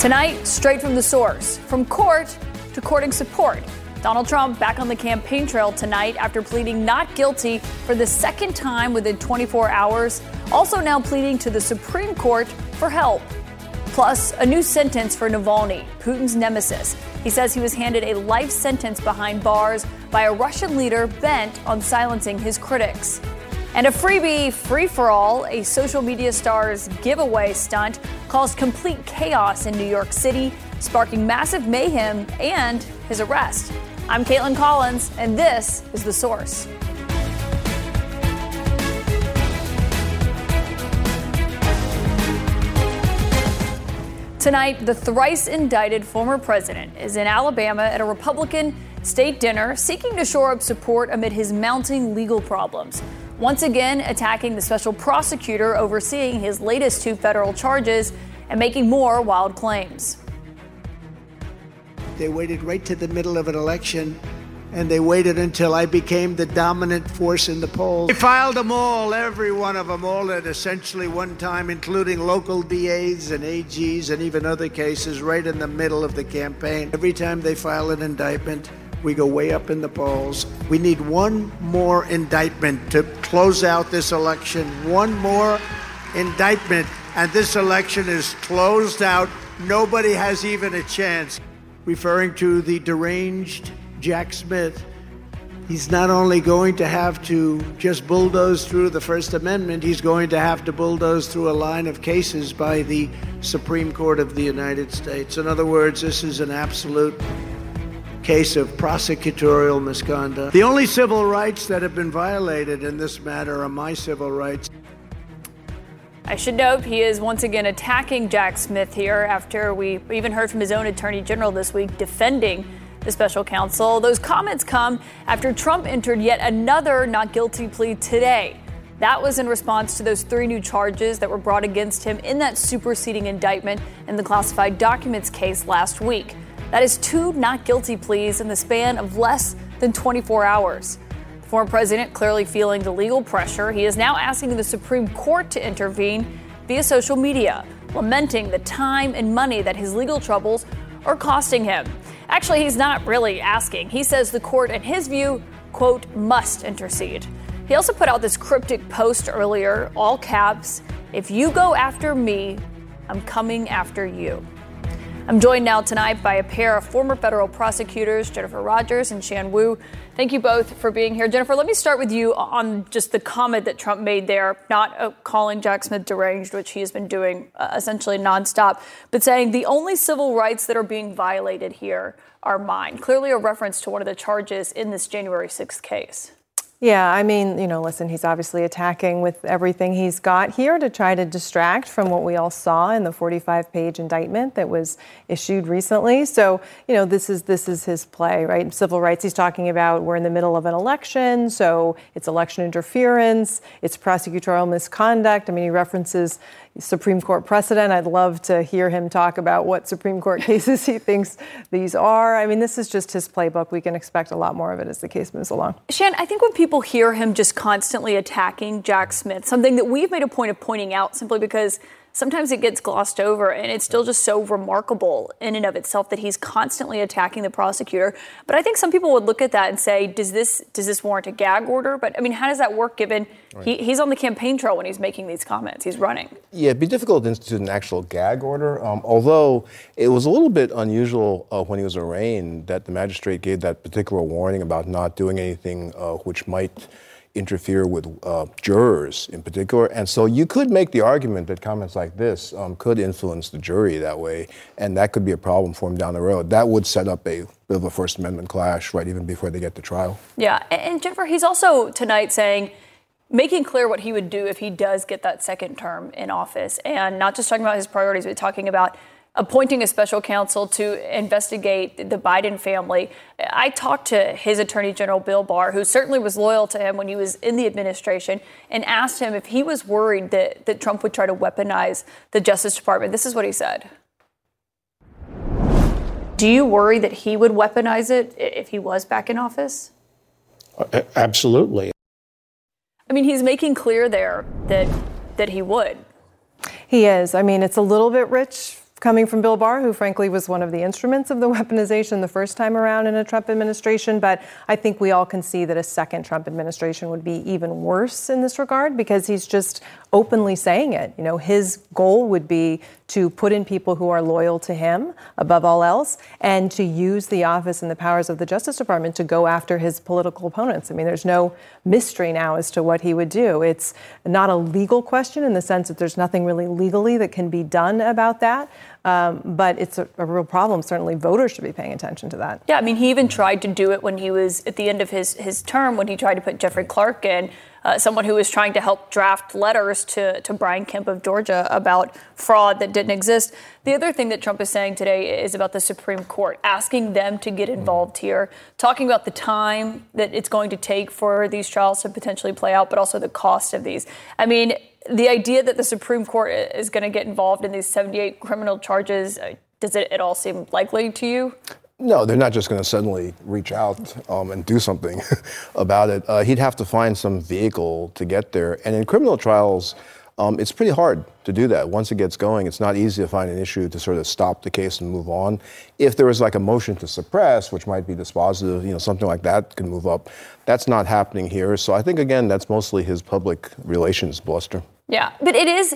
Tonight, straight from the source, from court to courting support. Donald Trump back on the campaign trail tonight after pleading not guilty for the second time within 24 hours, also now pleading to the Supreme Court for help. Plus, a new sentence for Navalny, Putin's nemesis. He says he was handed a life sentence behind bars by a Russian leader bent on silencing his critics. And a freebie free for all, a social media star's giveaway stunt, caused complete chaos in New York City, sparking massive mayhem and his arrest. I'm Kaitlan Collins, and this is The Source. Tonight, the thrice indicted former president is in Alabama at a Republican state dinner seeking to shore up support amid his mounting legal problems. Once again, attacking the special prosecutor overseeing his latest two federal charges and making more wild claims. They waited right to the middle of an election and they waited until I became the dominant force in the polls. They filed them all, every one of them, all at essentially one time, including local DAs and AGs and even other cases right in the middle of the campaign. Every time they file an indictment, we go way up in the polls. We need one more indictment to close out this election. One more indictment, and this election is closed out. Nobody has even a chance. Referring to the deranged Jack Smith, he's not only going to have to just bulldoze through the First Amendment, he's going to have to bulldoze through a line of cases by the Supreme Court of the United States. In other words, this is an absolute case of prosecutorial misconduct. The only civil rights that have been violated in this matter are my civil rights. I should note he is once again attacking Jack Smith here after we even heard from his own attorney general this week defending the special counsel. Those comments come after Trump entered yet another not guilty plea today. That was in response to those three new charges that were brought against him in that superseding indictment in the classified documents case last week. That is two not guilty pleas in the span of less than 24 hours. The former president clearly feeling the legal pressure. He is now asking the Supreme Court to intervene via social media, lamenting the time and money that his legal troubles are costing him. Actually, he's not really asking. He says the court, in his view, quote, must intercede. He also put out this cryptic post earlier, all caps If you go after me, I'm coming after you. I'm joined now tonight by a pair of former federal prosecutors, Jennifer Rogers and Shan Wu. Thank you both for being here. Jennifer, let me start with you on just the comment that Trump made there, not uh, calling Jack Smith deranged, which he has been doing uh, essentially nonstop, but saying the only civil rights that are being violated here are mine. Clearly a reference to one of the charges in this January 6th case. Yeah, I mean, you know, listen, he's obviously attacking with everything he's got here to try to distract from what we all saw in the 45-page indictment that was issued recently. So, you know, this is this is his play, right? Civil rights he's talking about we're in the middle of an election, so it's election interference, it's prosecutorial misconduct. I mean, he references Supreme Court precedent. I'd love to hear him talk about what Supreme Court cases he thinks these are. I mean, this is just his playbook. We can expect a lot more of it as the case moves along. Shan, I think when people hear him just constantly attacking Jack Smith, something that we've made a point of pointing out simply because sometimes it gets glossed over and it's still just so remarkable in and of itself that he's constantly attacking the prosecutor. But i think some people would look at that and say does this does this warrant a gag order? But i mean how does that work given right. he, he's on the campaign trail when he's making these comments? He's running. Yeah it'd be difficult to institute an actual gag order. Um, although it was a little bit unusual uh, when he was arraigned that the magistrate gave that particular warning about not doing anything uh, which might interfere with uh, jurors in particular. And so you could make the argument that comments like this um, could influence the jury that way, and that could be a problem for him down the road. That would set up a bit of a First Amendment clash, right, even before they get to trial. Yeah, and Jennifer, he's also tonight saying making clear what he would do if he does get that second term in office, and not just talking about his priorities, but talking about appointing a special counsel to investigate the Biden family. I talked to his attorney general, Bill Barr, who certainly was loyal to him when he was in the administration, and asked him if he was worried that, that Trump would try to weaponize the Justice Department. This is what he said. Do you worry that he would weaponize it if he was back in office? Uh, absolutely. I mean, he's making clear there that that he would. He is. I mean, it's a little bit rich coming from Bill Barr, who frankly was one of the instruments of the weaponization the first time around in a Trump administration. But I think we all can see that a second Trump administration would be even worse in this regard because he's just openly saying it. You know, his goal would be to put in people who are loyal to him above all else and to use the office and the powers of the Justice Department to go after his political opponents. I mean, there's no mystery now as to what he would do. It's not a legal question in the sense that there's nothing really legally that can be done about that. Um, but it's a, a, real problem. Certainly, voters should be paying attention to that. Yeah, I mean, he even tried to do it when he was at the end of his, his term, when he tried to put Jeffrey Clark in, uh, someone who was trying to help draft letters to, to Brian Kemp of Georgia about fraud that didn't exist. The other thing that Trump is saying today is about the Supreme Court, asking them to get involved here, talking about the time that it's going to take for these trials to potentially play out, but also the cost of these. I mean, the idea that the Supreme Court is going to get involved in these 78 criminal charges, uh, does it at all seem likely to you? No, they're not just going to suddenly reach out um, and do something about it. Uh, he'd have to find some vehicle to get there. And in criminal trials, um, it's pretty hard to do that. Once it gets going, it's not easy to find an issue to sort of stop the case and move on. If there was like a motion to suppress, which might be dispositive, you know, something like that can move up. That's not happening here. So I think, again, that's mostly his public relations bluster. Yeah, but it is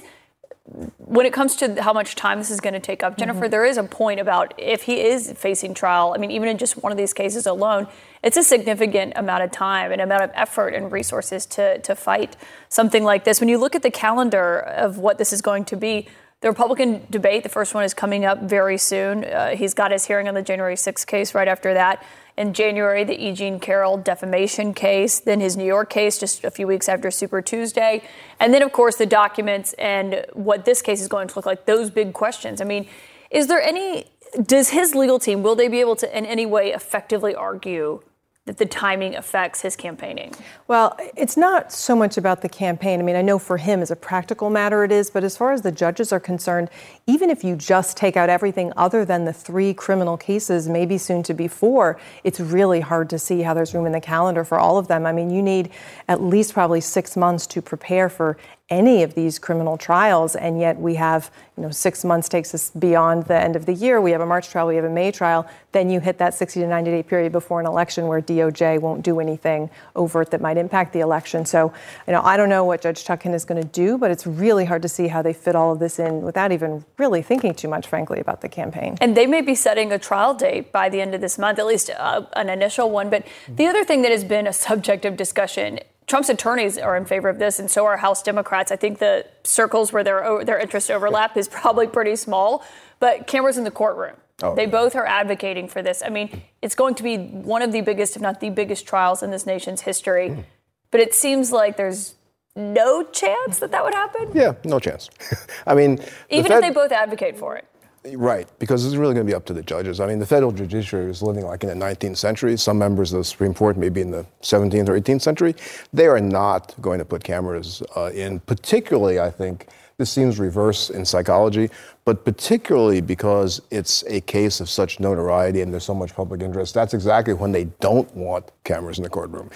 when it comes to how much time this is going to take up, Jennifer, mm-hmm. there is a point about if he is facing trial. I mean, even in just one of these cases alone, it's a significant amount of time and amount of effort and resources to, to fight something like this. When you look at the calendar of what this is going to be, the Republican debate, the first one is coming up very soon. Uh, he's got his hearing on the January 6th case right after that. In January, the E. Jean Carroll defamation case, then his New York case just a few weeks after Super Tuesday, and then, of course, the documents and what this case is going to look like, those big questions. I mean, is there any, does his legal team, will they be able to in any way effectively argue that the timing affects his campaigning? Well, it's not so much about the campaign. I mean, I know for him as a practical matter it is, but as far as the judges are concerned, even if you just take out everything other than the three criminal cases, maybe soon to be four, it's really hard to see how there's room in the calendar for all of them. I mean, you need at least probably six months to prepare for any of these criminal trials, and yet we have, you know, six months takes us beyond the end of the year. We have a March trial, we have a May trial. Then you hit that 60 to 90 day period before an election where DOJ won't do anything overt that might impact the election. So, you know, I don't know what Judge Chutkan is going to do, but it's really hard to see how they fit all of this in without even really thinking too much, frankly, about the campaign. And they may be setting a trial date by the end of this month, at least uh, an initial one. But the other thing that has been a subject of discussion Trump's attorneys are in favor of this, and so are House Democrats. I think the circles where their their interest overlap is probably pretty small, but cameras in the courtroom. Oh, they yeah. both are advocating for this. I mean, it's going to be one of the biggest, if not the biggest, trials in this nation's history. Mm. But it seems like there's no chance that that would happen. Yeah, no chance. I mean, even Fed, if they both advocate for it. Right, because it's really going to be up to the judges. I mean, the federal judiciary is living like in the 19th century. Some members of the Supreme Court, maybe in the 17th or 18th century, they are not going to put cameras uh, in. Particularly, I think this seems reverse in psychology, but particularly because it's a case of such notoriety and there's so much public interest. That's exactly when they don't want cameras in the courtroom.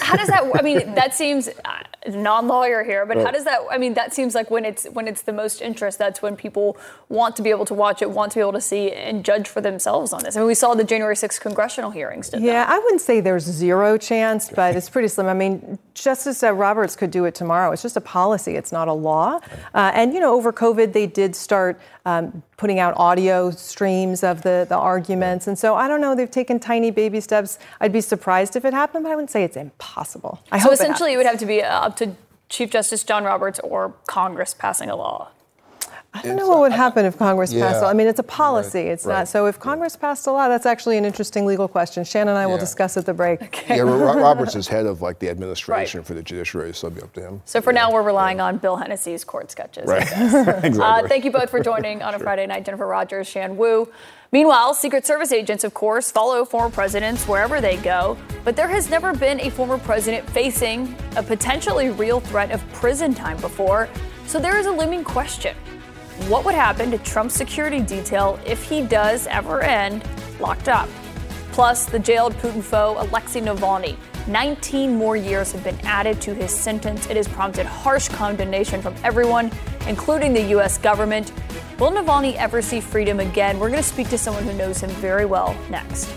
How does that? I mean, that seems non-lawyer here, but right. how does that? I mean, that seems like when it's when it's the most interest. That's when people want to be able to watch it, want to be able to see and judge for themselves on this. I mean, we saw the January 6th congressional hearings. yeah, that. I wouldn't say there's zero chance, but it's pretty slim. I mean, Justice uh, Roberts could do it tomorrow. It's just a policy. It's not a law. Uh, and you know, over COVID, they did start um, putting out audio streams of the, the arguments. And so I don't know, they've taken tiny baby steps. I'd be surprised if it happened, but I wouldn't say it's impossible. I so essentially, it, it, would have to be up to Chief Justice John Roberts or Congress passing a law. I don't know what would happen if Congress yeah, passed a law. I mean, it's a policy. Right, it's right. not. So if Congress passed a law, that's actually an interesting legal question. Shannon and I yeah. will discuss at the break. Okay. Yeah, Roberts is head of like the administration right. for the judiciary, so it'll be up to him. So for now, we're relying on Bill Hennessy's court sketches. Right. exactly. Uh, thank you both for joining on a sure. Friday night. Jennifer Rogers, Shan Wu. Meanwhile, Secret Service agents, of course, follow former presidents wherever they go, but there has never been a former president facing a potentially real threat of prison time before. So there is a looming question what would happen to Trump's security detail if he does ever end locked up? Plus, the jailed Putin foe, Alexei Navalny. 19 more years have been added to his sentence. It has prompted harsh condemnation from everyone, including the U.S. government. Will Navalny ever see freedom again? We're going to speak to someone who knows him very well next.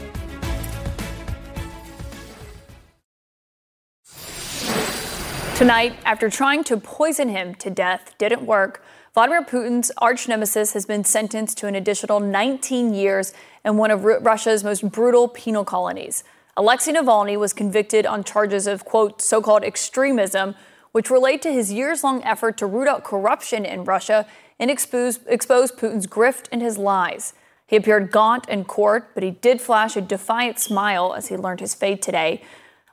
Tonight, after trying to poison him to death didn't work, Vladimir Putin's arch nemesis has been sentenced to an additional 19 years in one of Russia's most brutal penal colonies. Alexei Navalny was convicted on charges of, quote, so called extremism, which relate to his years long effort to root out corruption in Russia and expose, expose Putin's grift and his lies. He appeared gaunt in court, but he did flash a defiant smile as he learned his fate today.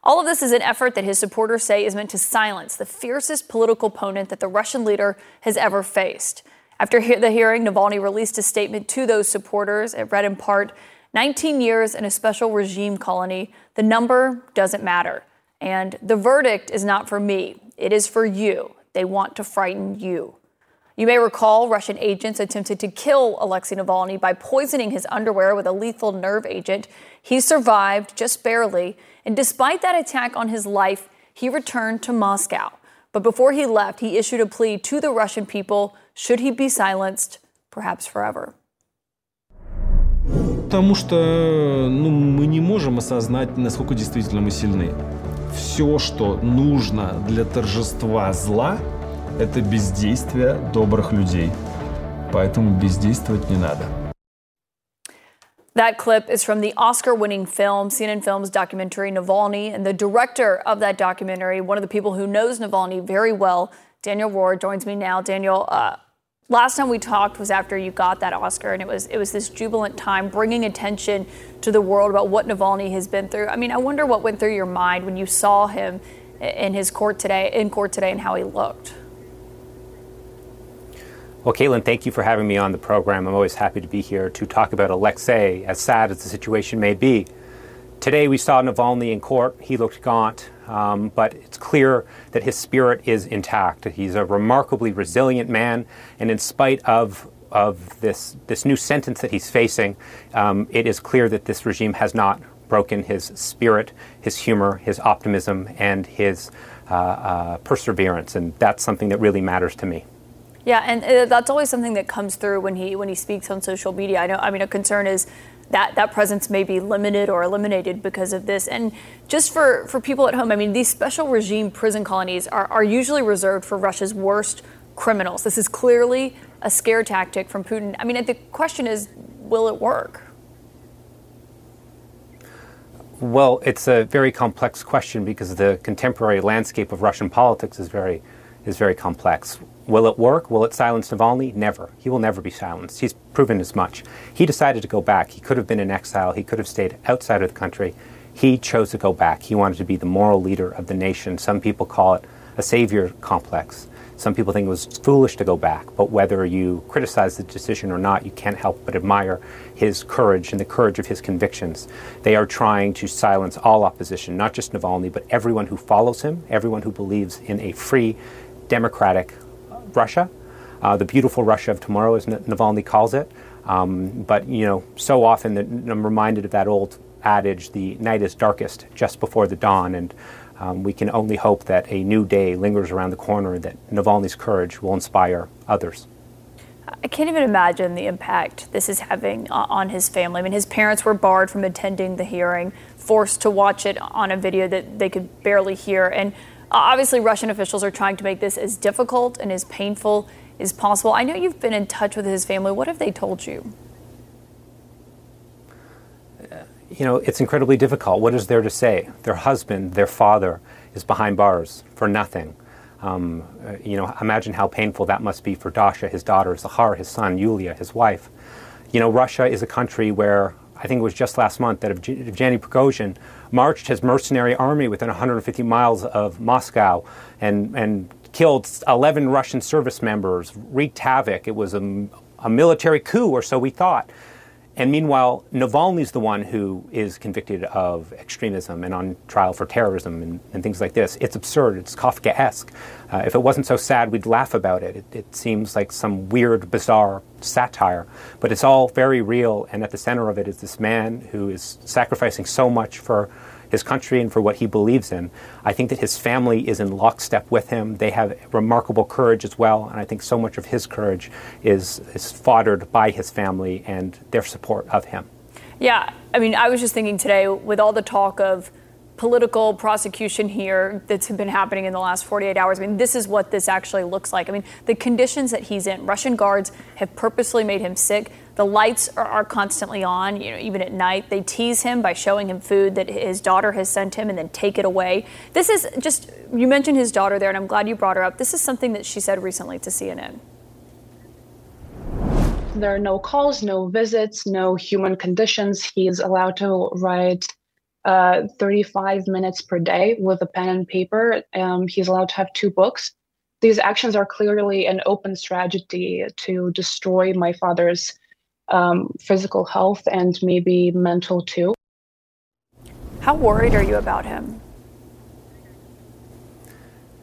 All of this is an effort that his supporters say is meant to silence the fiercest political opponent that the Russian leader has ever faced. After the hearing, Navalny released a statement to those supporters. It read in part 19 years in a special regime colony. The number doesn't matter. And the verdict is not for me, it is for you. They want to frighten you. You may recall Russian agents attempted to kill Alexei Navalny by poisoning his underwear with a lethal nerve agent. He survived just barely and despite that attack on his life, he returned to Moscow. But before he left, he issued a plea to the Russian people should he be silenced, perhaps forever. Потому что ну, мы не можем осознать, насколько действительно мы сильны. Все, что нужно для торжества зла, – это бездействие добрых людей. Поэтому бездействовать не надо. That clip is from the Oscar winning film, CNN Films documentary Navalny. And the director of that documentary, one of the people who knows Navalny very well, Daniel Roher, joins me now. Daniel, uh, last time we talked was after you got that Oscar, and it was, it was this jubilant time bringing attention to the world about what Navalny has been through. I mean, I wonder what went through your mind when you saw him in his court today, in court today, and how he looked. Well, Kaitlan, thank you for having me on the program. I'm always happy to be here to talk about Alexei, as sad as the situation may be. Today we saw Navalny in court. He looked gaunt, um, but it's clear that his spirit is intact. He's a remarkably resilient man, and in spite of of this this new sentence that he's facing, um, it is clear that this regime has not broken his spirit, his humor, his optimism, and his uh, uh, perseverance, and that's something that really matters to me. Yeah, and uh, that's always something that comes through when he when he speaks on social media. I know. I mean, a concern is that that presence may be limited or eliminated because of this. And just for for people at home, I mean, these special regime prison colonies are, are usually reserved for Russia's worst criminals. This is clearly a scare tactic from Putin. I mean, the question is, will it work? Well, it's a very complex question because the contemporary landscape of Russian politics is very is very complex. Will it work? Will it silence Navalny? Never. He will never be silenced. He's proven as much. He decided to go back. He could have been in exile. He could have stayed outside of the country. He chose to go back. He wanted to be the moral leader of the nation. Some people call it a savior complex. Some people think it was foolish to go back, but whether you criticize the decision or not, you can't help but admire his courage and the courage of his convictions. They are trying to silence all opposition, not just Navalny, but everyone who follows him, everyone who believes in a free, democratic, Russia, uh, the beautiful Russia of tomorrow, as Navalny calls it. Um, but you know, so often that I'm reminded of that old adage: "The night is darkest just before the dawn," and um, we can only hope that a new day lingers around the corner, that Navalny's courage will inspire others. I can't even imagine the impact this is having on his family. I mean, his parents were barred from attending the hearing, forced to watch it on a video that they could barely hear, and Obviously, Russian officials are trying to make this as difficult and as painful as possible. I know you've been in touch with his family. What have they told you? You know, it's incredibly difficult. What is there to say? Their husband, their father, is behind bars for nothing. Um, uh, you know, imagine how painful that must be for Dasha, his daughter, Zakhar, his son, Yulia, his wife. You know, Russia is a country where I think it was just last month that Evgeny Prigozhin marched his mercenary army within 150 miles of Moscow and, and killed 11 Russian service members, wreaked havoc. It was a, a military coup, or so we thought. And meanwhile, Navalny's the one who is convicted of extremism and on trial for terrorism and, and things like this. It's absurd. It's Kafkaesque. Uh, if it wasn't so sad, we'd laugh about it. it. It seems like some weird, bizarre satire. But it's all very real, and at the center of it is this man who is sacrificing so much for his country and for what he believes in. I think that his family is in lockstep with him. They have remarkable courage as well, and I think so much of his courage is, is foddered by his family and their support of him. Yeah, I mean, I was just thinking today with all the talk of political prosecution here that's been happening in the last 48 hours. I mean, this is what this actually looks like. I mean, the conditions that he's in, Russian guards have purposely made him sick. The lights are, are, constantly on, you know, even at night. They tease him by showing him food that his daughter has sent him and then take it away. This is just, you mentioned his daughter there, and I'm glad you brought her up. This is something that she said recently to CNN. There are no calls, no visits, no human conditions. He's allowed to write uh, 35 minutes per day with a pen and paper. Um, he's allowed to have two books. These actions are clearly an open strategy to destroy my father's um, physical health and maybe mental too. How worried are you about him?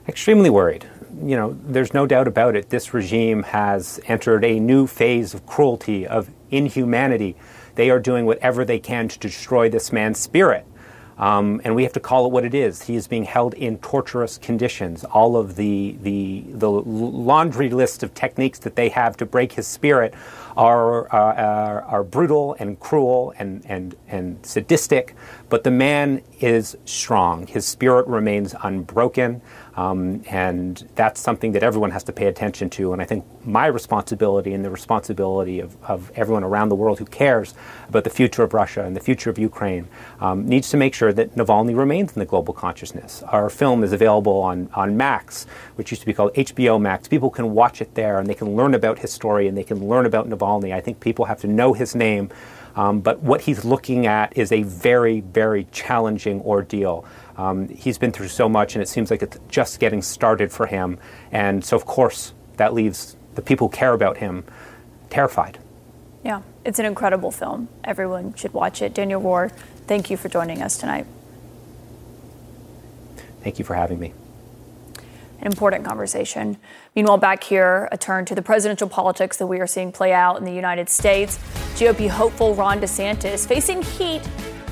Extremely worried. You know, there's no doubt about it. This regime has entered a new phase of cruelty, of inhumanity. They are doing whatever they can to destroy this man's spirit. Um, and we have to call it what it is. He is being held in torturous conditions. All of the, the, the laundry list of techniques that they have to break his spirit are, uh, are, are, brutal and cruel and, and, and sadistic, but the man is strong. His spirit remains unbroken. Um, and that's something that everyone has to pay attention to. And I think my responsibility and the responsibility of, of everyone around the world who cares about the future of Russia and the future of Ukraine um, needs to make sure that Navalny remains in the global consciousness. Our film is available on, on Max, which used to be called HBO Max. People can watch it there and they can learn about his story and they can learn about Navalny. I think people have to know his name. Um, but what he's looking at is a very, very challenging ordeal. Um, he's been through so much, and it seems like it's just getting started for him. And so, of course, that leaves the people who care about him terrified. Yeah, it's an incredible film. Everyone should watch it. Daniel Roher, thank you for joining us tonight. Thank you for having me. An important conversation. Meanwhile, back here, a turn to the presidential politics that we are seeing play out in the United States. GOP hopeful Ron DeSantis facing heat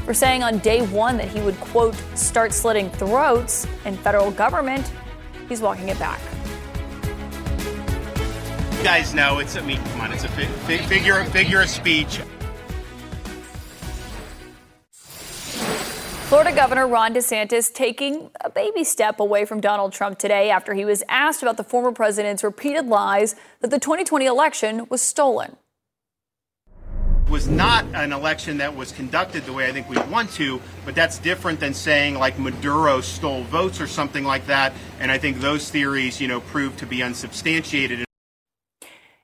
for saying on day one that he would, quote, start slitting throats in federal government. He's walking it back. You guys know it's, I mean, come on, it's a fi- figure, figure of speech. Florida Governor Ron DeSantis taking a baby step away from Donald Trump today after he was asked about the former president's repeated lies that the 2020 election was stolen was not an election that was conducted the way I think we want to, but that's different than saying like Maduro stole votes or something like that. And I think those theories, you know, proved to be unsubstantiated.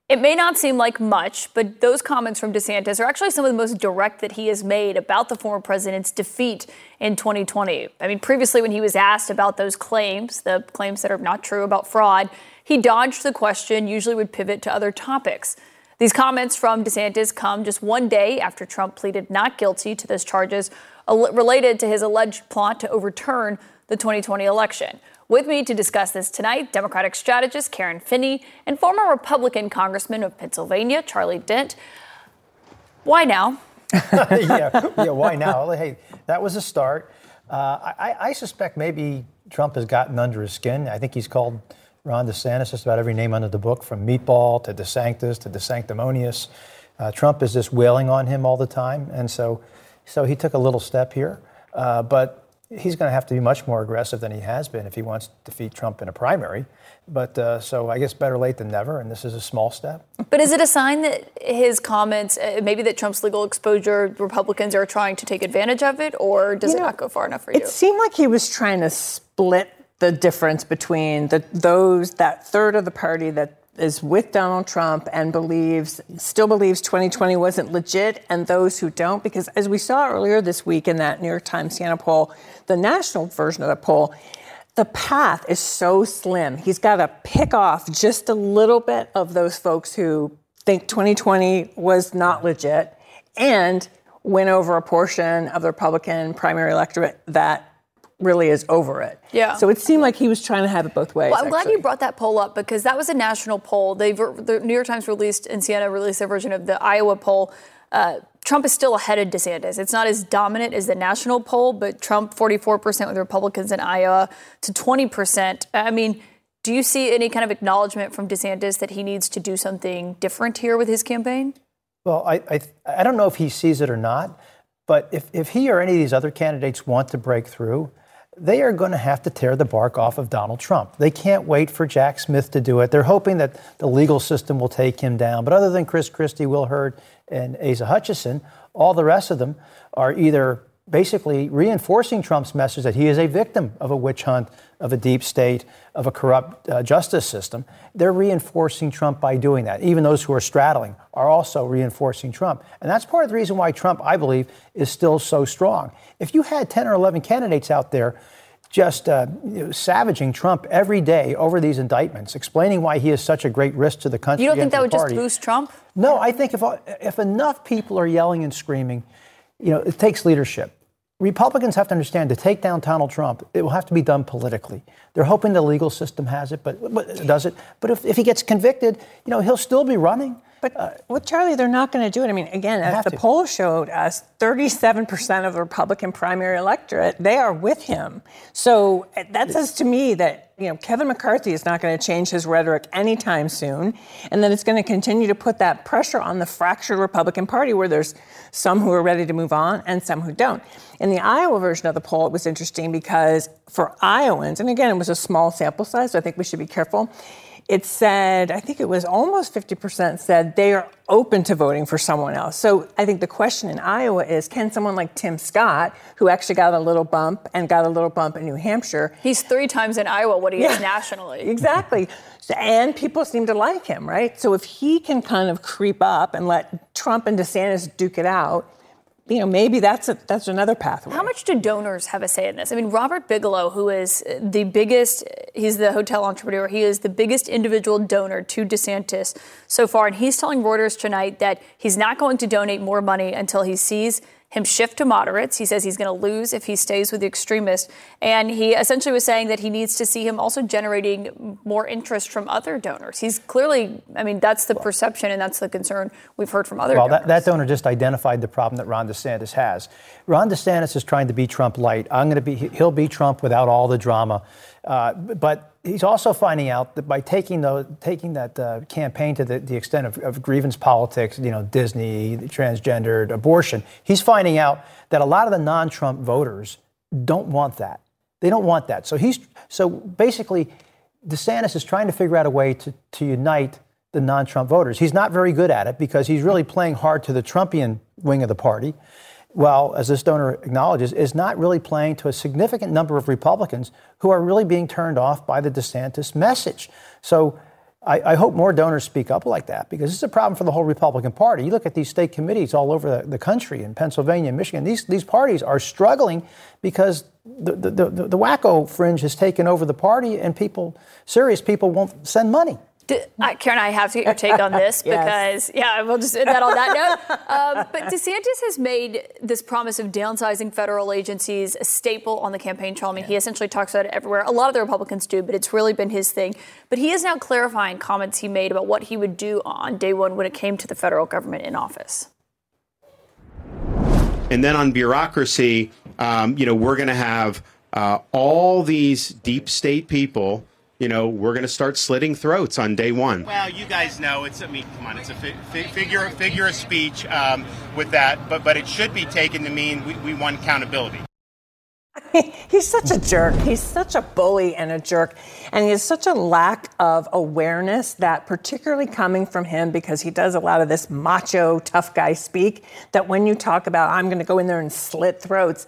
It may not seem like much, but those comments from DeSantis are actually some of the most direct that he has made about the former president's defeat in 2020. I mean, previously, when he was asked about those claims, the claims that are not true about fraud, he dodged the question, usually would pivot to other topics. These comments from DeSantis come just one day after Trump pleaded not guilty to those charges related to his alleged plot to overturn the 2020 election. With me to discuss this tonight, Democratic strategist Karen Finney and former Republican Congressman of Pennsylvania, Charlie Dent. Why now? yeah, yeah, why now? Hey, that was a start. Uh, I, I suspect maybe Trump has gotten under his skin. I think he's called Ron DeSantis, just about every name under the book, from Meatball to DeSanctus to DeSanctimonious. Uh, Trump is just wailing on him all the time, and so, so he took a little step here. Uh, but he's going to have to be much more aggressive than he has been if he wants to defeat Trump in a primary. But uh, so I guess better late than never, and this is a small step. But is it a sign that his comments, uh, maybe that Trump's legal exposure, Republicans are trying to take advantage of it, or does you it know, not go far enough for you? It seemed like he was trying to split the difference between the, those that third of the party that is with Donald Trump and believes still believes 2020 wasn't legit and those who don't because as we saw earlier this week in that New York Times Siena poll the national version of the poll the path is so slim. He's got to pick off just a little bit of those folks who think 2020 was not legit and win over a portion of the Republican primary electorate that really is over it. Yeah. So it seemed like he was trying to have it both ways. Well, I'm actually. glad you brought that poll up because that was a national poll. They the New York Times released and Siena released their version of the Iowa poll. Uh, Trump is still ahead of DeSantis. It's not as dominant as the national poll, but Trump 44% with Republicans in Iowa to 20%. I mean, do you see any kind of acknowledgement from DeSantis that he needs to do something different here with his campaign? Well, I, I, I don't know if he sees it or not, but if, if he or any of these other candidates want to break through, they are going to have to tear the bark off of Donald Trump. They can't wait for Jack Smith to do it. They're hoping that the legal system will take him down. But other than Chris Christie, Will Hurd, and Asa Hutchinson, all the rest of them are either basically reinforcing Trump's message that he is a victim of a witch hunt, of a deep state, of a corrupt uh, justice system. They're reinforcing Trump by doing that. Even those who are straddling are also reinforcing Trump. And that's part of the reason why Trump, I believe, is still so strong. If you had 10 or 11 candidates out there just uh, you know, savaging Trump every day over these indictments, explaining why he is such a great risk to the country. You don't think that would party. just boost Trump? No, I think if if enough people are yelling and screaming, you know, it takes leadership. Republicans have to understand to take down Donald Trump, it will have to be done politically. They're hoping the legal system has it, but, but does it. But if, if he gets convicted, you know, he'll still be running. But uh, with Charlie, they're not going to do it. I mean, again, as the to. poll showed us, 37% of the Republican primary electorate, they are with him. So uh, that says to me that, you know, Kevin McCarthy is not going to change his rhetoric anytime soon. And that it's going to continue to put that pressure on the fractured Republican Party where there's some who are ready to move on and some who don't. In the Iowa version of the poll, it was interesting because for Iowans, and again, it was a small sample size, so I think we should be careful it said, I think it was almost 50% said they are open to voting for someone else. So I think the question in Iowa is can someone like Tim Scott, who actually got a little bump and got a little bump in New Hampshire? He's three times in Iowa what he Yeah. is nationally. Exactly. So- And people seem to like him, right? So if he can kind of creep up and let Trump and DeSantis duke it out, you know, maybe that's a, that's another pathway. How much do donors have a say in this? I mean, Robert Bigelow, who is the biggest, he's the hotel entrepreneur, he is the biggest individual donor to DeSantis so far. And he's telling Reuters tonight that he's not going to donate more money until he sees him shift to moderates. He says he's going to lose if he stays with the extremists. And he essentially was saying that he needs to see him also generating more interest from other donors. He's clearly, I mean, that's the perception and that's the concern we've heard from other Well, donors. that, that donor just identified the problem that Ron DeSantis has. Ron DeSantis is trying to be Trump light. I'm going to be, he'll be Trump without all the drama. Uh, but he's also finding out that by taking, the, taking that uh, campaign to the, the extent of, of grievance politics, you know, Disney, transgendered, abortion, he's finding out that a lot of the non-Trump voters don't want that. They don't want that. So he's so basically, DeSantis is trying to figure out a way to, to unite the non-Trump voters. He's not very good at it because he's really playing hard to the Trumpian wing of the party. Well, as this donor acknowledges, is not really playing to a significant number of Republicans who are really being turned off by the DeSantis message. So I, I hope more donors speak up like that because it's a problem for the whole Republican Party. You look at these state committees all over the, the country in Pennsylvania Michigan, these, these parties are struggling because the, the, the, the wacko fringe has taken over the party and people, serious people, won't send money. D- I, Karen, I have to get your take on this Yes. because, yeah, we'll just end that on that note. Um, but DeSantis has made this promise of downsizing federal agencies a staple on the campaign trail. I mean, he essentially talks about it everywhere. A lot of the Republicans do, but it's really been his thing. But he is now clarifying comments he made about what he would do on day one when it came to the federal government in office. And then on bureaucracy, um, you know, we're going to have uh, all these deep state people. You know, we're going to start slitting throats on day one. Well, you guys know it's. I mean, come on, it's a fi- fi- figure figure of speech um, with that, but but it should be taken to mean we, we want accountability. He's such a jerk. He's such a bully and a jerk. And he has such a lack of awareness that, particularly coming from him, because he does a lot of this macho, tough guy speak, that when you talk about, I'm going to go in there and slit throats,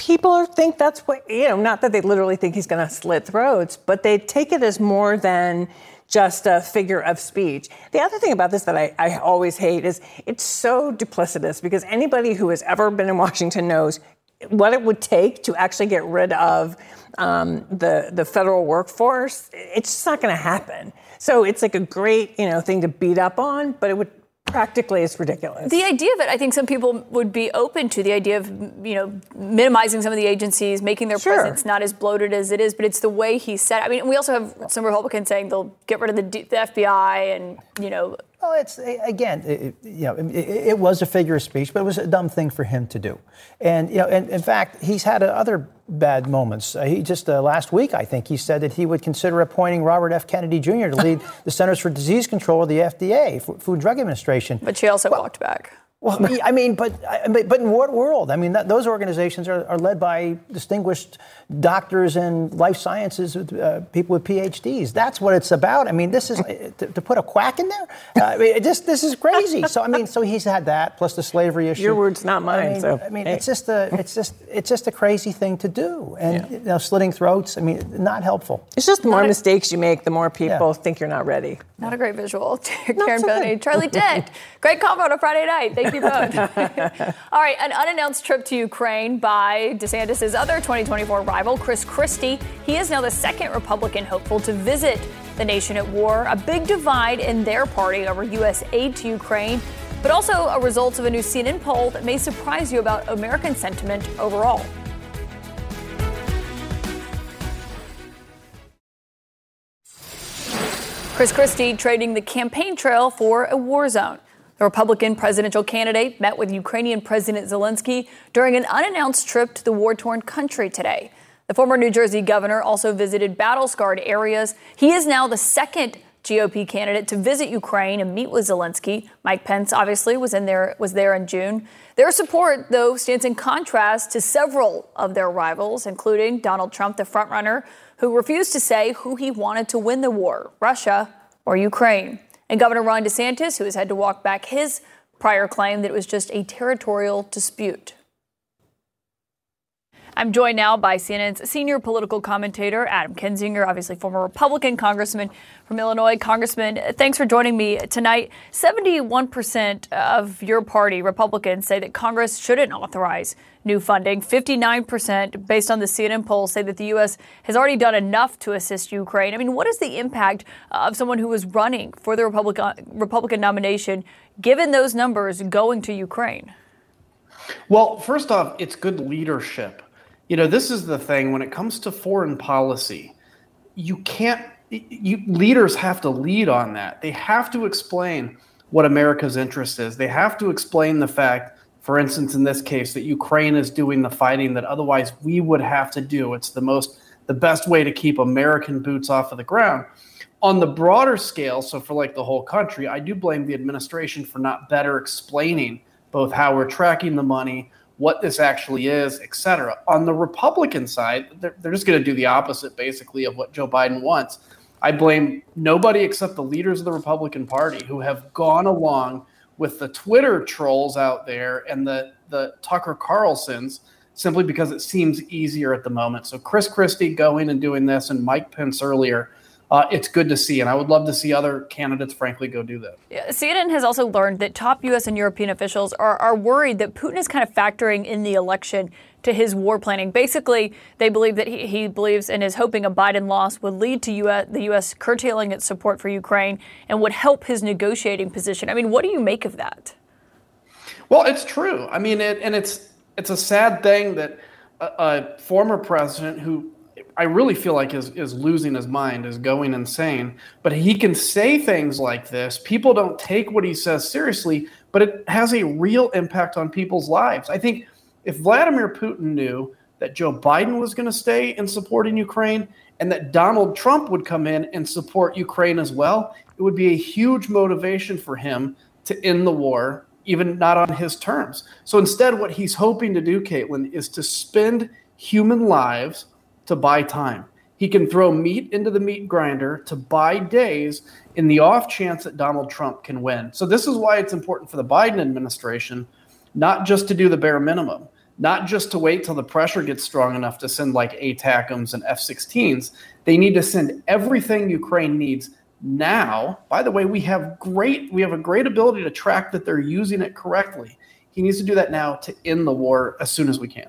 people think that's what, you know, not that they literally think he's going to slit throats, but they take it as more than just a figure of speech. The other thing about this that I, I always hate is it's so duplicitous because anybody who has ever been in Washington knows what it would take to actually get rid of um, the the federal workforce. It's just not going to happen. So it's like a great you know thing to beat up on, but it would practically it's ridiculous. The idea of it, I think some people would be open to the idea of, you know, minimizing some of the agencies, making their sure. presence not as bloated as it is, but it's the way he said. I mean, we also have some Republicans saying they'll get rid of the, the FBI and, you know, well, it's again, it, you know, it, it, was a figure of speech, but it was a dumb thing for him to do. And you know, and in fact, he's had other bad moments. Uh, he just uh, last week, I think, he said that he would consider appointing Robert F. Kennedy Jr. to lead the Centers for Disease Control of the FDA, Food and Drug Administration. But she also well, walked back. Well, I mean, but but in what world? I mean, that, those organizations are, are led by distinguished doctors and life sciences uh, people with PhDs. That's what it's about. I mean, this is to, to put a quack in there. Uh, I mean, just this is crazy. So I mean, so he's had that plus the slavery issue. Your words, not mine. I mean, so I mean, hey. it's just a it's just it's just a crazy thing to do, and yeah. you know, slitting throats. I mean, not helpful. It's just the more mistakes you make, the more people yeah. think you're not ready. Not a great visual. Karen Finney, Charlie Dent. Great combo on a Friday night. Thank you both. All right, an unannounced trip to Ukraine by DeSantis' other 2024 rival, Chris Christie. He is now the second Republican hopeful to visit the nation at war. A big divide in their party over U.S. aid to Ukraine, but also a result of a new CNN poll that may surprise you about American sentiment overall. Chris Christie trading the campaign trail for a war zone. The Republican presidential candidate met with Ukrainian President Zelensky during an unannounced trip to the war torn country today. The former New Jersey governor also visited battle scarred areas. He is now the second GOP candidate to visit Ukraine and meet with Zelensky. Mike Pence obviously was in there was there in June. Their support, though, stands in contrast to several of their rivals, including Donald Trump, the frontrunner, who refused to say who he wanted to win the war, Russia or Ukraine. And Governor Ron DeSantis, who has had to walk back his prior claim that it was just a territorial dispute. I'm joined now by CNN's senior political commentator, Adam Kinzinger, obviously former Republican congressman from Illinois. Congressman, thanks for joining me tonight. 71% of your party, Republicans, say that Congress shouldn't authorize new funding. 59%, based on the CNN poll, say that the U.S. has already done enough to assist Ukraine. I mean, what is the impact of someone who is running for the Republican, Republican nomination, given those numbers going to Ukraine? Well, first off, it's good leadership. You know, this is the thing when it comes to foreign policy, you can't, you leaders have to lead on that. They have to explain what America's interest is. They have to explain the fact for instance, in this case, that Ukraine is doing the fighting that otherwise we would have to do. It's the most, the best way to keep American boots off of the ground. On the broader scale, so for like the whole country, I do blame the administration for not better explaining both how we're tracking the money, what this actually is, et cetera. On the Republican side, they're, they're just going to do the opposite, basically, of what Joe Biden wants. I blame nobody except the leaders of the Republican Party who have gone along with the Twitter trolls out there and the the Tucker Carlsons simply because it seems easier at the moment. So Chris Christie going and doing this, and Mike Pence earlier. Uh, it's good to see, and I would love to see other candidates, frankly, go do that. Yeah, CNN has also learned that top U.S. and European officials are, are worried that Putin is kind of factoring in the election to his war planning. Basically, they believe that he, he believes and is hoping a Biden loss would lead to US, the U.S. curtailing its support for Ukraine and would help his negotiating position. I mean, what do you make of that? Well, it's true. I mean, it, and it's it's a sad thing that a, a former president who I really feel like is is losing his mind, is going insane. But he can say things like this. People don't take what he says seriously, but it has a real impact on people's lives. I think if Vladimir Putin knew that Joe Biden was going to stay in supporting Ukraine and that Donald Trump would come in and support Ukraine as well, it would be a huge motivation for him to end the war, even not on his terms. So instead, what he's hoping to do, Kaitlan, is to spend human lives to buy time. He can throw meat into the meat grinder to buy days in the off chance that Donald Trump can win. So, this is why it's important for the Biden administration not just to do the bare minimum, not just to wait till the pressure gets strong enough to send like ATACMs and F 16s. They need to send everything Ukraine needs now. By the way, we have great we have a great ability to track that they're using it correctly. He needs to do that now to end the war as soon as we can.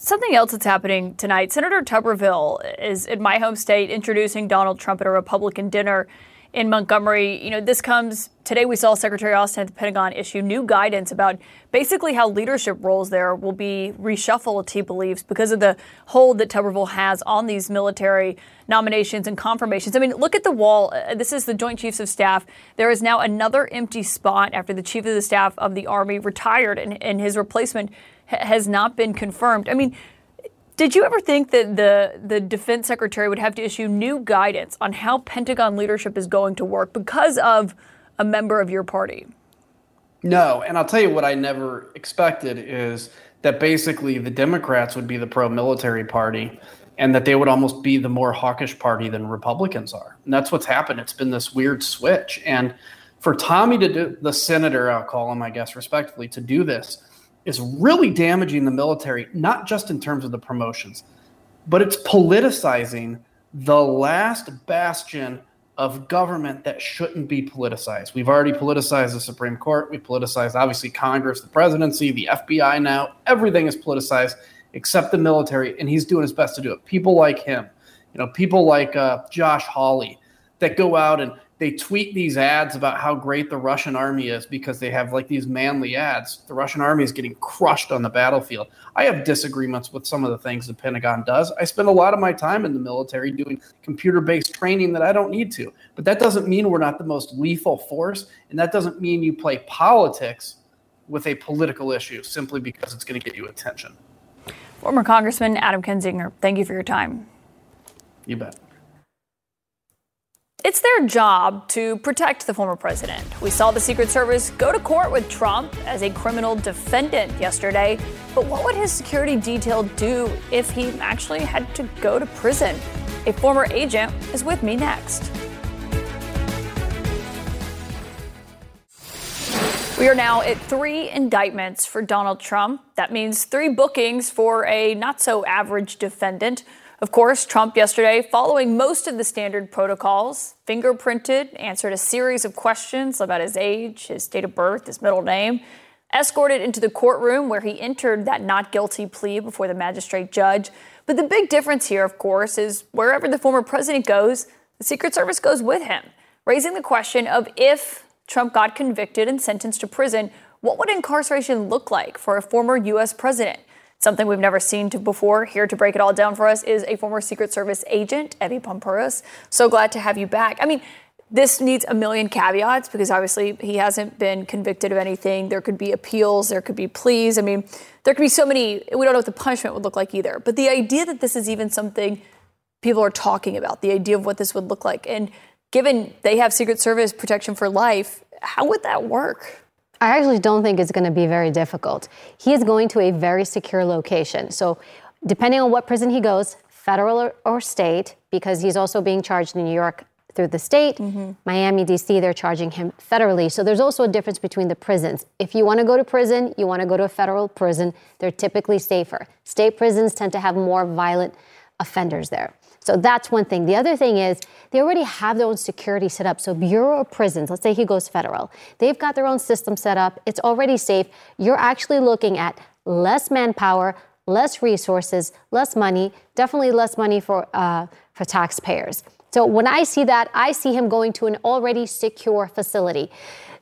Something else that's happening tonight. Senator Tuberville is in my home state introducing Donald Trump at a Republican dinner in Montgomery. You know, this comes today. We saw Secretary Austin at the Pentagon issue new guidance about basically how leadership roles there will be reshuffled, he believes, because of the hold that Tuberville has on these military nominations and confirmations. I mean, look at the wall. Uh, this is the Joint Chiefs of Staff. There is now another empty spot after the Chief of the Staff of the Army retired and, and his replacement has not been confirmed. I mean, did you ever think that the the defense secretary would have to issue new guidance on how Pentagon leadership is going to work because of a member of your party? No, and I'll tell you what I never expected is that basically the Democrats would be the pro-military party and that they would almost be the more hawkish party than Republicans are. And that's what's happened. It's been this weird switch and for Tommy to do the senator, I'll call him, I guess, respectfully, to do this is really damaging the military, not just in terms of the promotions, but it's politicizing the last bastion of government that shouldn't be politicized. We've already politicized the Supreme Court. We politicized, obviously, Congress, the presidency, the FBI now. Everything is politicized except the military, and he's doing his best to do it. People like him, you know, people like uh, Josh Hawley that go out and they tweet these ads about how great the Russian army is because they have like these manly ads. The Russian army is getting crushed on the battlefield. I have disagreements with some of the things the Pentagon does. I spend a lot of my time in the military doing computer based training that I don't need to. But that doesn't mean we're not the most lethal force. And that doesn't mean you play politics with a political issue simply because it's going to get you attention. Former Congressman Adam Kinzinger, thank you for your time. You bet. It's their job to protect the former president. We saw the Secret Service go to court with Trump as a criminal defendant yesterday. But what would his security detail do if he actually had to go to prison? A former agent is with me next. We are now at three indictments for Donald Trump. That means three bookings for a not so average defendant. Of course, Trump yesterday, following most of the standard protocols, fingerprinted, answered a series of questions about his age, his date of birth, his middle name, escorted into the courtroom where he entered that not guilty plea before the magistrate judge. But the big difference here, of course, is wherever the former president goes, the Secret Service goes with him, raising the question of if Trump got convicted and sentenced to prison, what would incarceration look like for a former U.S. president? Something we've never seen before. Here to break it all down for us is a former Secret Service agent, Evie Poumpouras. So glad to have you back. I mean, this needs a million caveats because obviously he hasn't been convicted of anything. There could be appeals, there could be pleas. I mean, there could be so many, we don't know what the punishment would look like either. But the idea that this is even something people are talking about, the idea of what this would look like, and given they have Secret Service protection for life, how would that work? I actually don't think it's going to be very difficult. He is going to a very secure location. So, depending on what prison he goes, federal or, state, because he's also being charged in New York through the state, mm-hmm. Miami, DC, they're charging him federally. So, there's also a difference between the prisons. If you want to go to prison, you want to go to a federal prison, they're typically safer. State prisons tend to have more violent offenders there. So that's one thing. The other thing is they already have their own security set up. So Bureau of Prisons, let's say he goes federal, they've got their own system set up. It's already safe. You're actually looking at less manpower, less resources, less money, definitely less money for uh, for taxpayers. So when I see that, I see him going to an already secure facility.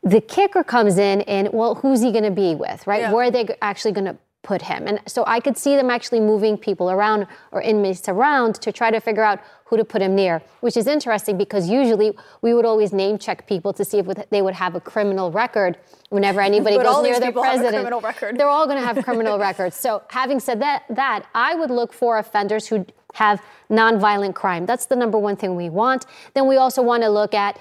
The kicker comes in, and well, who's he going to be with, right? Yeah. Where are they actually going to put him. And so I could see them actually moving people around or inmates around to try to figure out who to put him near, which is interesting because usually we would always name check people to see if they would have a criminal record whenever anybody goes near their president. They're all going to have criminal records. So having said that, that I would look for offenders who have nonviolent crime. That's the number one thing we want. Then we also want to look at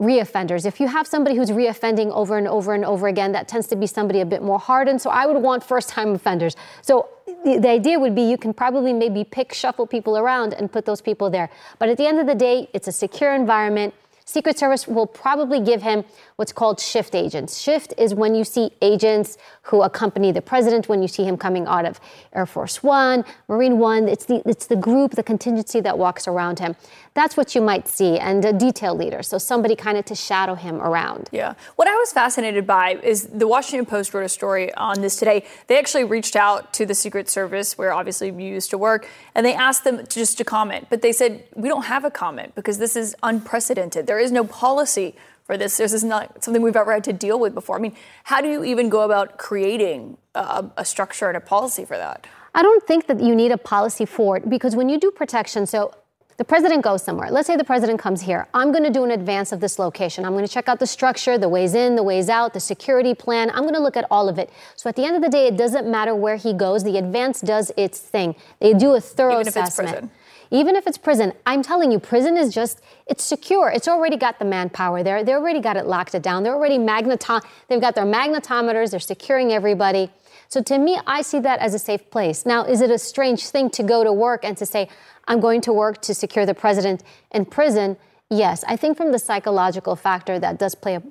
reoffenders. If you have somebody who's reoffending over and over and over again, that tends to be somebody a bit more hardened. So I would want first time offenders. So the, the, idea would be you can probably maybe pick, shuffle people around and put those people there. But at the end of the day, it's a secure environment. Secret Service will probably give him what's called shift agents. Shift is when you see agents who accompany the president, when you see him coming out of Air Force One, Marine One. It's the, it's the group, the contingency that walks around him. That's what you might see, and a detail leader, so somebody kind of to shadow him around. Yeah. What I was fascinated by is the Washington Post wrote a story on this today. They actually reached out to the Secret Service, where obviously you used to work, and they asked them just to comment. But they said, we don't have a comment because this is unprecedented. There is no policy for this. This is not something we've ever had to deal with before. I mean, how do you even go about creating a, a structure and a policy for that? I don't think that you need a policy for it because when you do protection, so the president goes somewhere. Let's say the president comes here. I'm going to do an advance of this location. I'm going to check out the structure, the ways in, the ways out, the security plan. I'm going to look at all of it. So at the end of the day, it doesn't matter where he goes. The advance does its thing. They do a thorough Even if it's assessment. prison. Even if it's prison, I'm telling you, prison is just, it's secure. It's already got the manpower there. They already got it locked it down. They're already magneto, they've got their magnetometers. They're securing everybody. So to me, I see that as a safe place. Now, is it a strange thing to go to work and to say, I'm going to work to secure the president in prison? Yes, I think from the psychological factor that does play a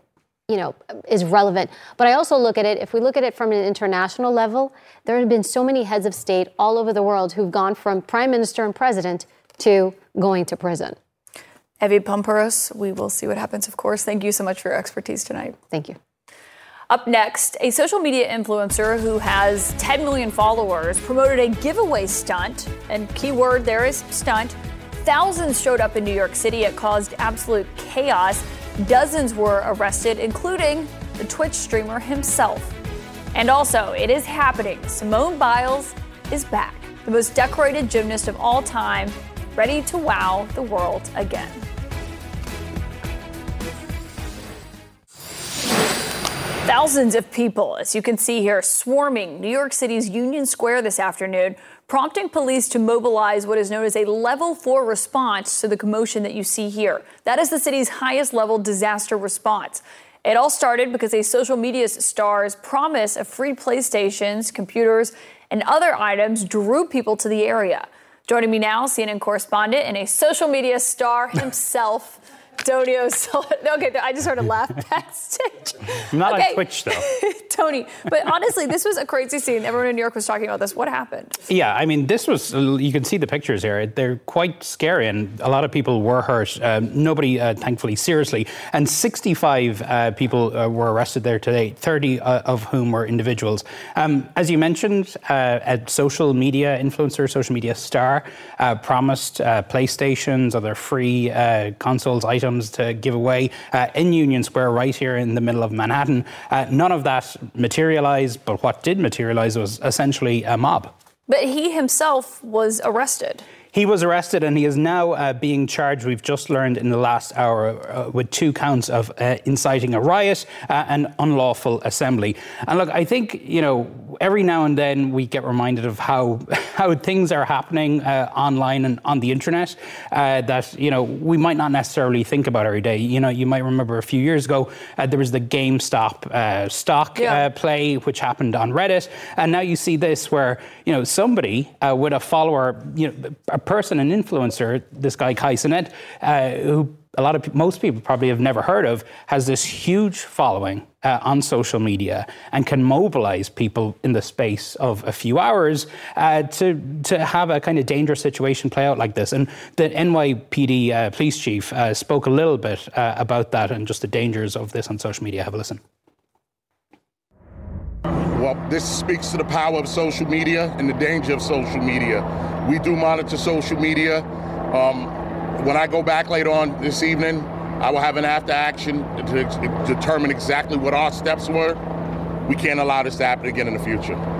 you know, is relevant. But I also look at it, if we look at it from an international level, there have been so many heads of state all over the world who've gone from prime minister and president to going to prison. Evie Poumpouras, we will see what happens, of course. Thank you so much for your expertise tonight. Thank you. Up next, a social media influencer who has 10 million followers promoted a giveaway stunt, and keyword there is stunt. Thousands showed up in New York City. It caused absolute chaos. Dozens were arrested, including the Twitch streamer himself. And also, it is happening. Simone Biles is back, the most decorated gymnast of all time, ready to wow the world again. Thousands of people, as you can see here, swarming New York City's Union Square this afternoon, prompting police to mobilize what is known as a level four response to the commotion that you see here. That is the city's highest level disaster response. It all started because a social media star's promise of free PlayStations, computers, and other items drew people to the area. Joining me now, CNN correspondent and a social media star himself, Donie O'Sullivan. Okay, I just heard a laugh backstage. Not okay. on Twitch, though. Donie, but honestly, this was a crazy scene. Everyone in New York was talking about this. What happened? Yeah, I mean, this was, you can see the pictures here. They're quite scary, and a lot of people were hurt. Um, nobody, uh, thankfully, seriously. And 65 uh, people uh, were arrested there today, 30 uh, of whom were individuals. Um, as you mentioned, uh, a social media influencer, social media star, uh, promised PlayStations, other free consoles, items to give away uh, in Union Square, right here in the middle of Manhattan. Uh, none of that materialized, but what did materialize was essentially a mob. But he himself was arrested. He was arrested and he is now uh, being charged, we've just learned in the last hour, uh, with two counts of uh, inciting a riot uh, and unlawful assembly. And look, I think, you know, every now and then we get reminded of how, how things are happening uh, online and on the internet uh, that, you know, we might not necessarily think about every day. You know, you might remember a few years ago, there was the GameStop stock Yeah. play, which happened on Reddit. And now you see this where, you know, somebody with a follower, you know, a person, an influencer, this guy Kai Cenat, uh, who a lot of most people probably have never heard of, has this huge following uh, on social media and can mobilize people in the space of a few hours uh, to to have a kind of dangerous situation play out like this. And the NYPD uh, police chief uh, spoke a little bit uh, about that and just the dangers of this on social media. Have a listen. Well, this speaks to the power of social media and the danger of social media. We do monitor social media. Um, when I go back later on this evening, I will have an after action to determine exactly what our steps were. We can't allow this to happen again in the future.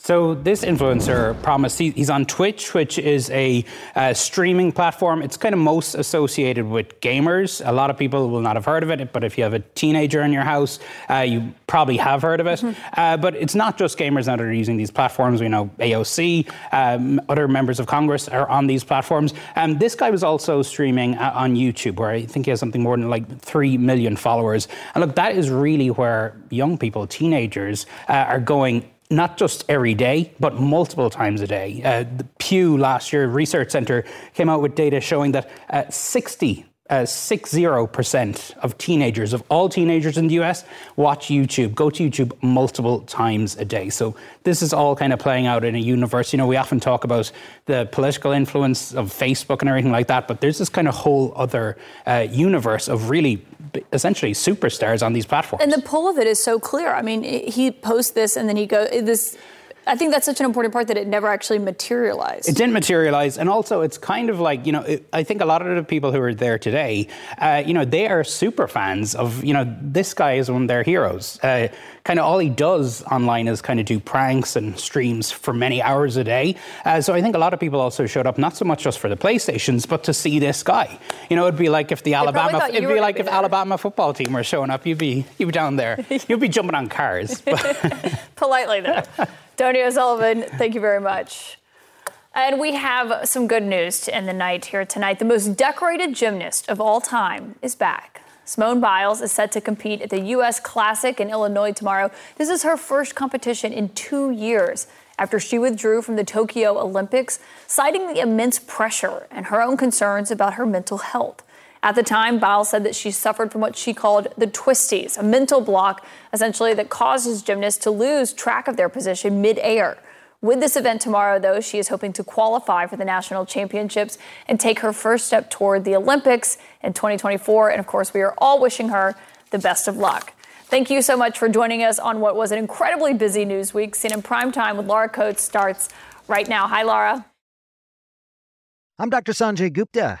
So this influencer promised he, he's on Twitch, which is a uh, streaming platform. It's kind of most associated with gamers. A lot of people will not have heard of it, but if you have a teenager in your house, uh, you probably have heard of it. Uh, but it's not just gamers that are using these platforms. We know AOC, um, other members of Congress are on these platforms. Um, this guy was also streaming uh, on YouTube, where I think he has something more than like three million followers. And look, that is really where young people, teenagers, uh, are going not just every day, but multiple times a day. Uh, the Pew last year Research Center came out with data showing that uh, 60 uh, 60% of teenagers, of all teenagers in the US, watch YouTube, go to YouTube multiple times a day. So this is all kind of playing out in a universe. You know, we often talk about the political influence of Facebook and everything like that, but there's this kind of whole other uh, universe of really essentially superstars on these platforms. And the pull of it is so clear. I mean, he posts this and then he goes, this I think that's such an important part that it never actually materialized. It didn't materialize, and also it's kind of like you know it, I think a lot of the people who are there today, uh, you know, they are super fans of you know this guy is one of their heroes. Uh, kind of all he does online is kind of do pranks and streams for many hours a day. Uh, so I think a lot of people also showed up not so much just for the PlayStations, but to see this guy. You know, it'd be like if the Alabama, it'd be like if there. Alabama football team were showing up, you'd be you'd be down there, you'd be jumping on cars. Politely though. Donie O'Sullivan, thank you very much. And we have some good news to end the night here tonight. The most decorated gymnast of all time is back. Simone Biles is set to compete at the U.S. Classic in Illinois tomorrow. This is her first competition in two years after she withdrew from the Tokyo Olympics, citing the immense pressure and her own concerns about her mental health. At the time, Biles said that she suffered from what she called the twisties, a mental block essentially that causes gymnasts to lose track of their position midair. With this event tomorrow, though, she is hoping to qualify for the national championships and take her first step toward the Olympics in 2024. And of course, we are all wishing her the best of luck. Thank you so much for joining us on what was an incredibly busy news week. CNN prime time with Laura Coates starts right now. Hi, Laura. I'm Dr. Sanjay Gupta